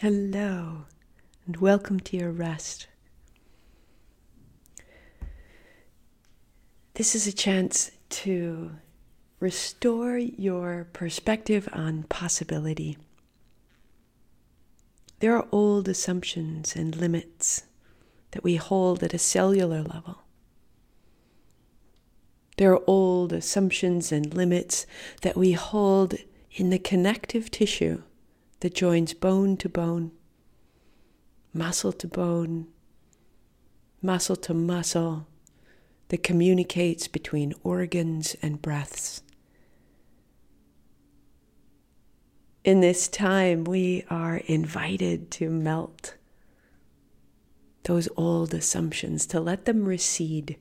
Hello, and welcome to your rest. This is a chance to restore your perspective on possibility. There are old assumptions and limits that we hold at a cellular level. There are old assumptions and limits that we hold in the connective tissue that joins bone to bone, muscle to bone, muscle to muscle, that communicates between organs and breaths. In this time, we are invited to melt those old assumptions, to let them recede.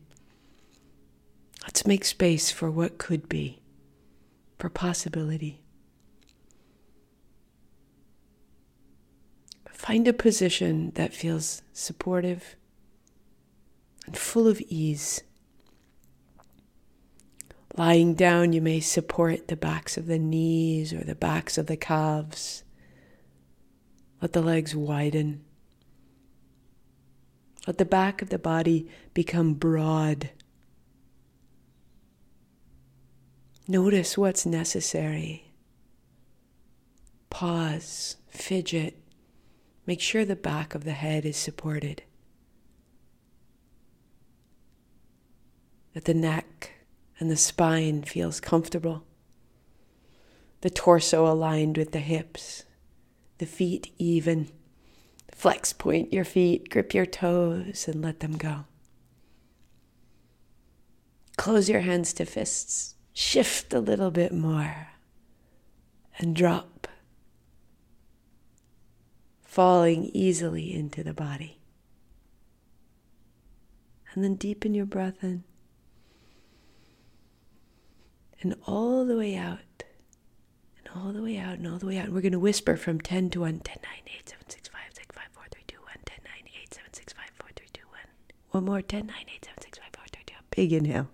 Let's make space for what could be, for possibility. Find a position that feels supportive and full of ease. Lying down, you may support the backs of the knees or the backs of the calves. Let the legs widen. Let the back of the body become broad. Notice what's necessary. Pause, fidget, Make sure the back of the head is supported. That the neck and the spine feels comfortable. The torso aligned with the hips. The feet even. Flex point your feet, grip your toes, and let them go. Close your hands to fists. Shift a little bit more and drop falling easily into the body. And then deepen your breath in. And all the way out. And all the way out and all the way out. And we're going to whisper from 10 to 1 10, 9, 8, 7, 6, 5, 6, 5, 4, 3, 2, 1, 10, 9, 8, 7, 6, 5, 4, 3, 2, 1. One more 10, 9, 8, 7, 6, 5, 4, 3, 2. Big inhale.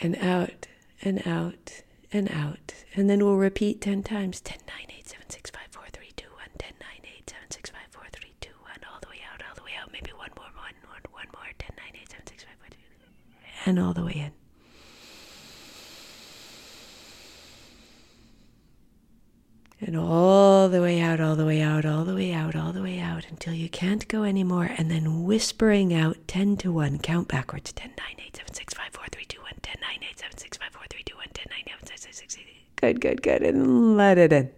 And out and out and out. And then we'll repeat 10 times 10, 9, 8, 7, 6, 5, 4, 3, 2, 1, 10, 9, 8, 7, 6, 5, 4, 3, 2, 1, all the way out, all the way out. Maybe one more, one, one, one more 10, 9, 8, 7, 6, 5, 4, 3, and all the way in. And all the way out, all the way out, all the way out, all the way out until you can't go anymore. And then whispering out 10 to 1, count backwards 10, 9, 8, 7, 6, 5, 4, 3, 2, 1, 10, 9, 8, 7, 6, 5, 4, 3, 2, 1, 10, 9, 8, 7, 6, 6, 6. Good, good, good. And let it in.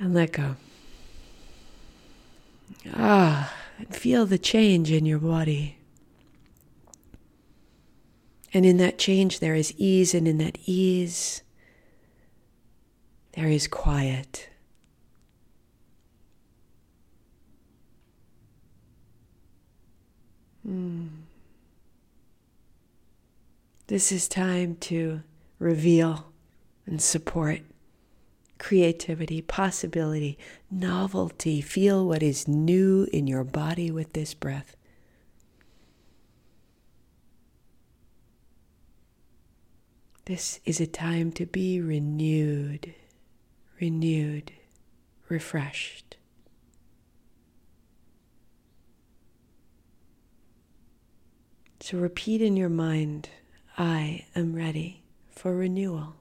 And let go. Ah, and feel the change in your body. And in that change, there is ease, and in that ease, there is quiet. Mm. This is time to reveal and support creativity, possibility, novelty. Feel what is new in your body with this breath. This is a time to be renewed renewed, refreshed. So repeat in your mind I am ready for renewal.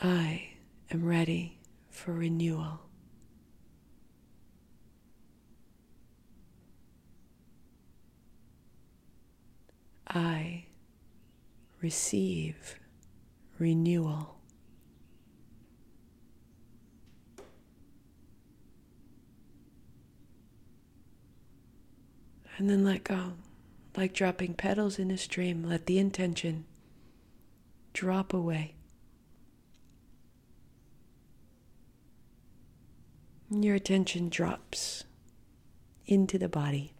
I am ready for renewal. I receive renewal. And then let go, like dropping petals in a stream. Let the intention drop away. Your attention drops into the body.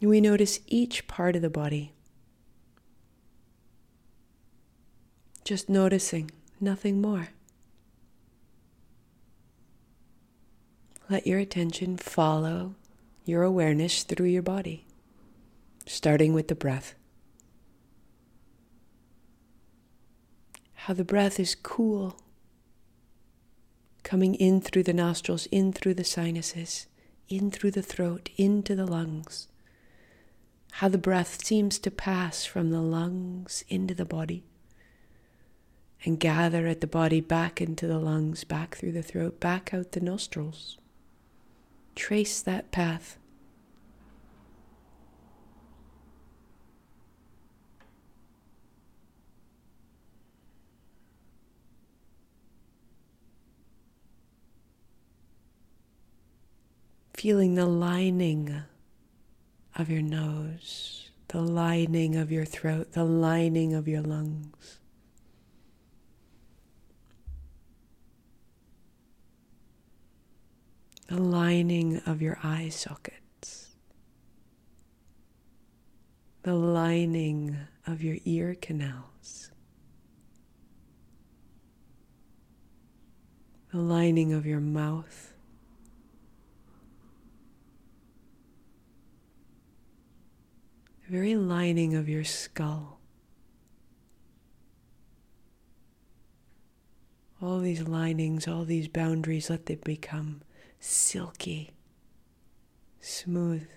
We notice each part of the body. Just noticing, nothing more. Let your attention follow your awareness through your body, starting with the breath. How the breath is cool, coming in through the nostrils, in through the sinuses, in through the throat, into the lungs. How the breath seems to pass from the lungs into the body and gather at the body back into the lungs, back through the throat, back out the nostrils. Trace that path. Feeling the lining of your nose, the lining of your throat, the lining of your lungs. The lining of your eye sockets, the lining of your ear canals, the lining of your mouth. The very lining of your skull. All these linings, all these boundaries, let them become silky, smooth.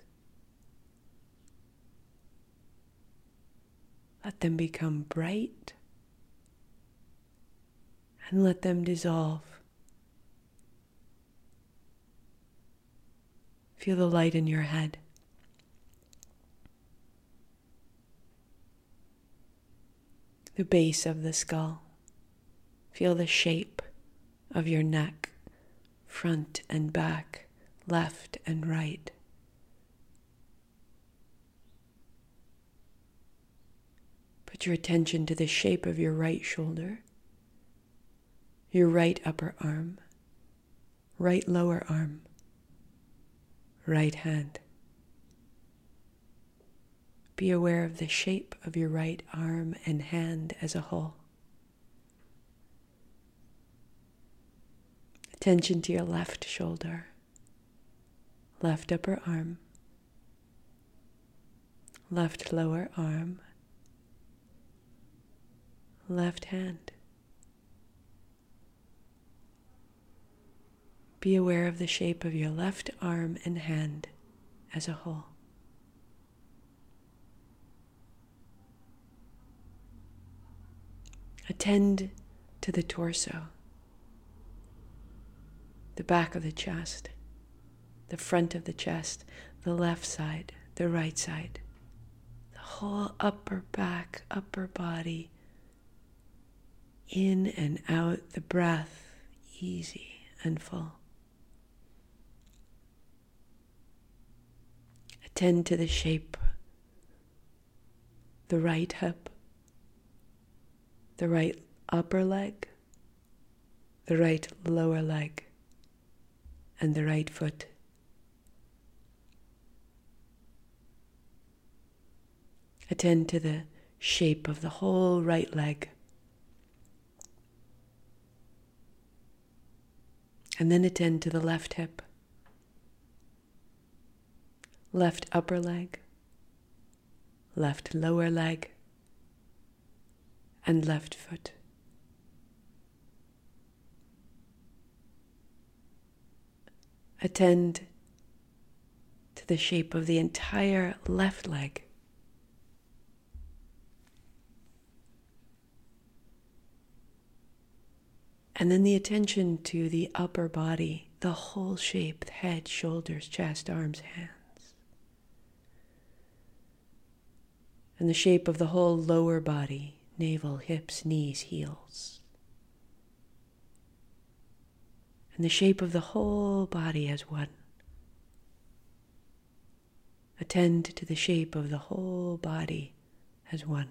Let them become bright and let them dissolve. Feel the light in your head. The base of the skull. Feel the shape of your neck front and back, left and right. Put your attention to the shape of your right shoulder, your right upper arm, right lower arm, right hand. Be aware of the shape of your right arm and hand as a whole. Attention to your left shoulder, left upper arm, left lower arm, left hand. Be aware of the shape of your left arm and hand as a whole. Attend to the torso the back of the chest, the front of the chest, the left side, the right side, the whole upper back, upper body, in and out, the breath easy and full. Attend to the shape, the right hip, the right upper leg, the right lower leg and the right foot. Attend to the shape of the whole right leg. And then attend to the left hip, left upper leg, left lower leg, and left foot. Attend to the shape of the entire left leg. And then the attention to the upper body, the whole shape, head, shoulders, chest, arms, hands. And the shape of the whole lower body, navel, hips, knees, heels. And the shape of the whole body as one. Attend to the shape of the whole body as one.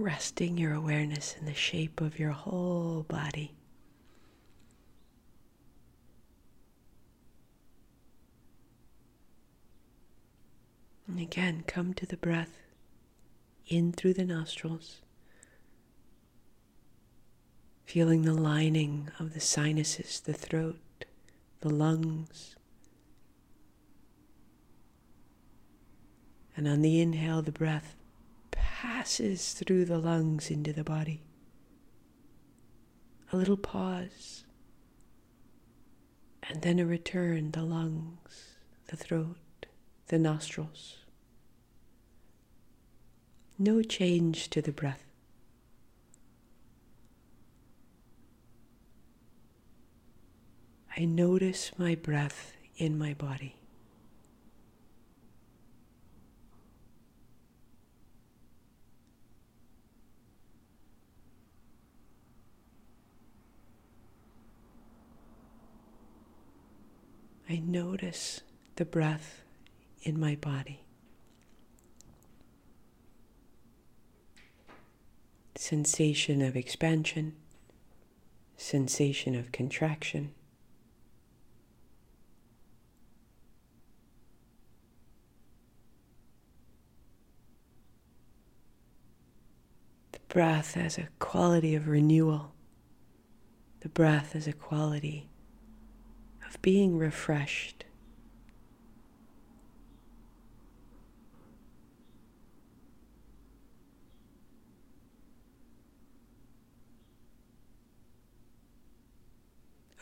Resting your awareness in the shape of your whole body. And again, come to the breath in through the nostrils, feeling the lining of the sinuses, the throat, the lungs. And on the inhale, the breath passes through the lungs into the body. A little pause, and then a return the lungs, the throat, the nostrils. No change to the breath. I notice my breath in my body. I notice the breath in my body. Sensation of expansion, sensation of contraction. The breath as a quality of renewal. The breath as a quality of being refreshed.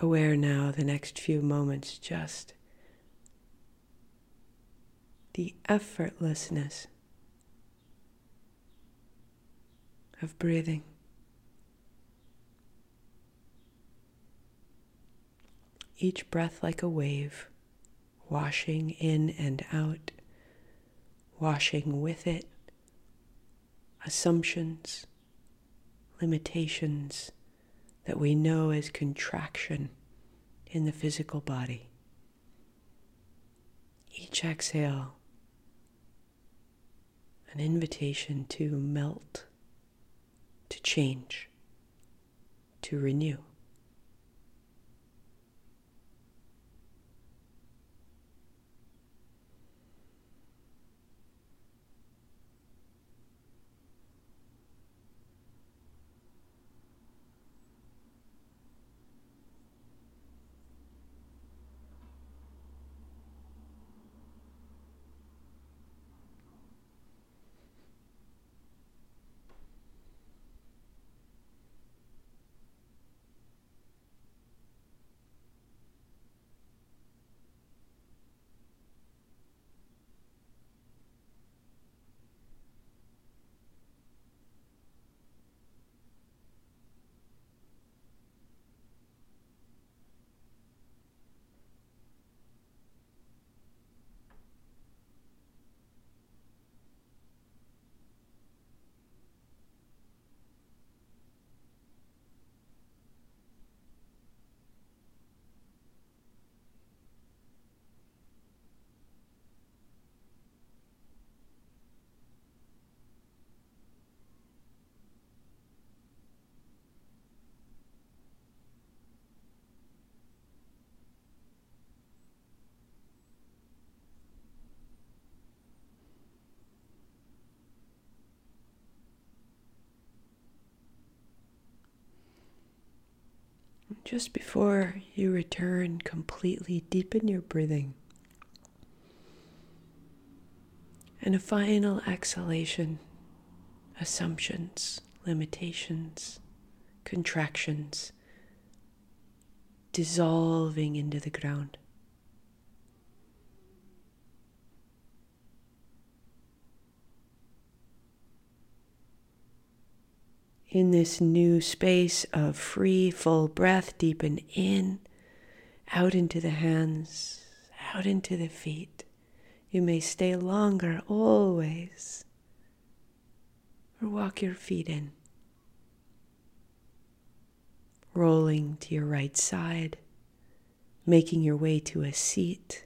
Aware now, the next few moments, just the effortlessness of breathing. Each breath like a wave, washing in and out, washing with it assumptions, limitations that we know as contraction in the physical body. Each exhale, an invitation to melt, to change, to renew. Just before you return completely, deepen your breathing. And a final exhalation, assumptions, limitations, contractions, dissolving into the ground. In this new space of free, full breath, deepen in, out into the hands, out into the feet. You may stay longer always, or walk your feet in, rolling to your right side, making your way to a seat.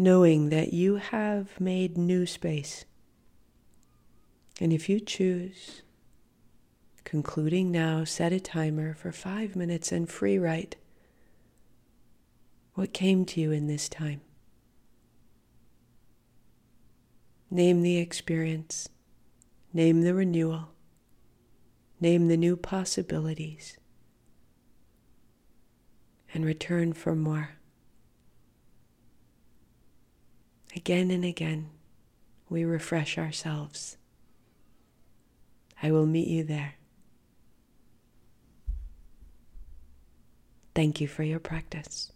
Knowing that you have made new space And if you choose, concluding now, set a timer for five minutes and free write what came to you in this time. Name the experience, name the renewal, name the new possibilities, and return for more. Again and again, we refresh ourselves. I will meet you there. Thank you for your practice.